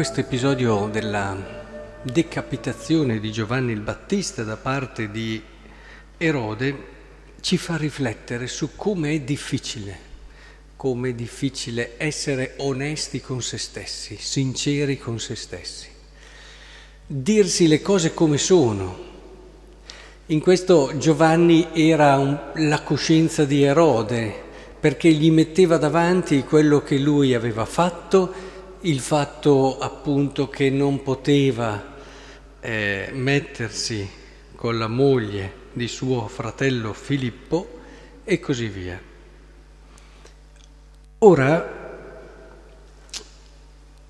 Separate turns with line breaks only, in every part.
questo episodio della decapitazione di Giovanni il Battista da parte di Erode ci fa riflettere su come è difficile, come è difficile essere onesti con se stessi, sinceri con se stessi, dirsi le cose come sono. In questo Giovanni era un, la coscienza di Erode, perché gli metteva davanti quello che lui aveva fatto il fatto appunto che non poteva eh, mettersi con la moglie di suo fratello Filippo e così via. Ora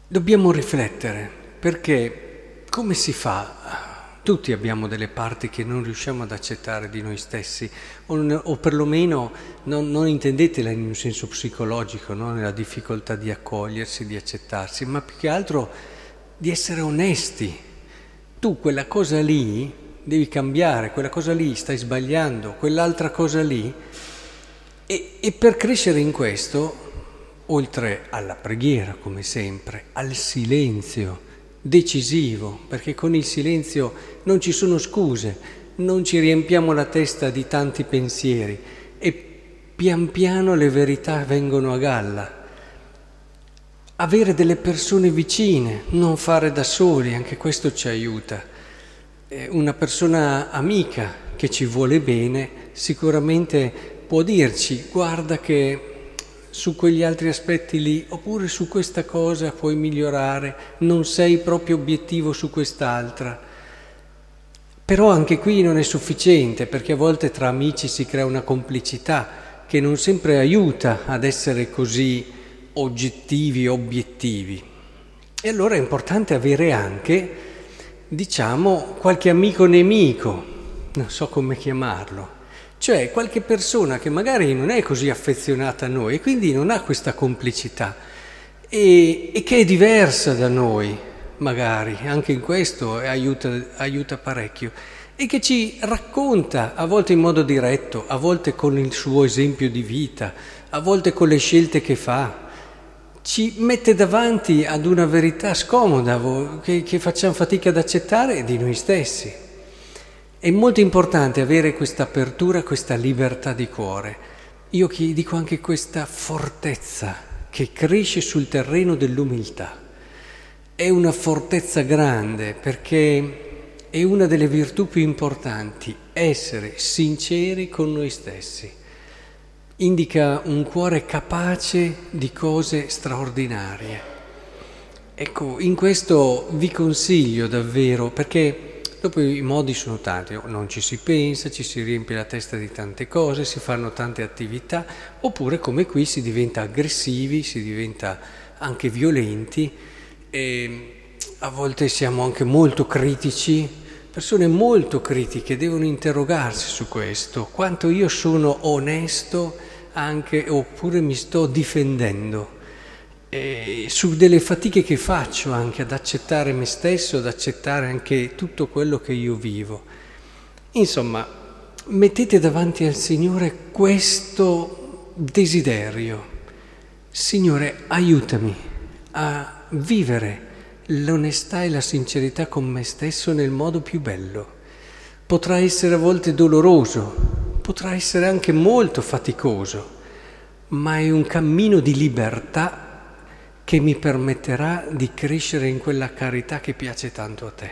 dobbiamo riflettere perché come si fa tutti abbiamo delle parti che non riusciamo ad accettare di noi stessi, o, o perlomeno non, non, intendetela in un senso psicologico, no? nella difficoltà di accogliersi, di accettarsi, ma più che altro di essere onesti. Tu quella cosa lì devi cambiare, quella cosa lì stai sbagliando, quell'altra cosa lì. E, e per crescere in questo, oltre alla preghiera, come sempre, al silenzio, decisivo, perché con il silenzio non ci sono scuse, non ci riempiamo la testa di tanti pensieri e pian piano le verità vengono a galla. Avere delle persone vicine, non fare da soli, anche questo ci aiuta. Una persona amica che ci vuole bene sicuramente può dirci guarda che su quegli altri aspetti lì, oppure su questa cosa puoi migliorare, non sei proprio obiettivo su quest'altra. Però anche qui non è sufficiente, perché a volte tra amici si crea una complicità che non sempre aiuta ad essere così oggettivi, obiettivi. E allora è importante avere anche, diciamo, qualche amico nemico, non so come chiamarlo cioè qualche persona che magari non è così affezionata a noi e quindi non ha questa complicità e, e che è diversa da noi, magari, anche in questo aiuta, aiuta parecchio, e che ci racconta, a volte in modo diretto, a volte con il suo esempio di vita, a volte con le scelte che fa, ci mette davanti ad una verità scomoda che, che facciamo fatica ad accettare di noi stessi. È molto importante avere questa apertura, questa libertà di cuore. Io dico anche questa fortezza che cresce sul terreno dell'umiltà. È una fortezza grande perché è una delle virtù più importanti, essere sinceri con noi stessi. Indica un cuore capace di cose straordinarie. Ecco, in questo vi consiglio davvero perché Dopo i modi sono tanti, non ci si pensa, ci si riempie la testa di tante cose, si fanno tante attività, oppure come qui si diventa aggressivi, si diventa anche violenti, e a volte siamo anche molto critici, persone molto critiche devono interrogarsi su questo, quanto io sono onesto anche oppure mi sto difendendo eh, su delle fatiche che faccio anche ad accettare me stesso, ad accettare anche tutto quello che io vivo. Insomma, mettete davanti al Signore questo desiderio. Signore, aiutami a vivere l'onestà e la sincerità con me stesso nel modo più bello. Potrà essere a volte doloroso, potrà essere anche molto faticoso, ma è un cammino di libertà che mi permetterà di crescere in quella carità che piace tanto a te.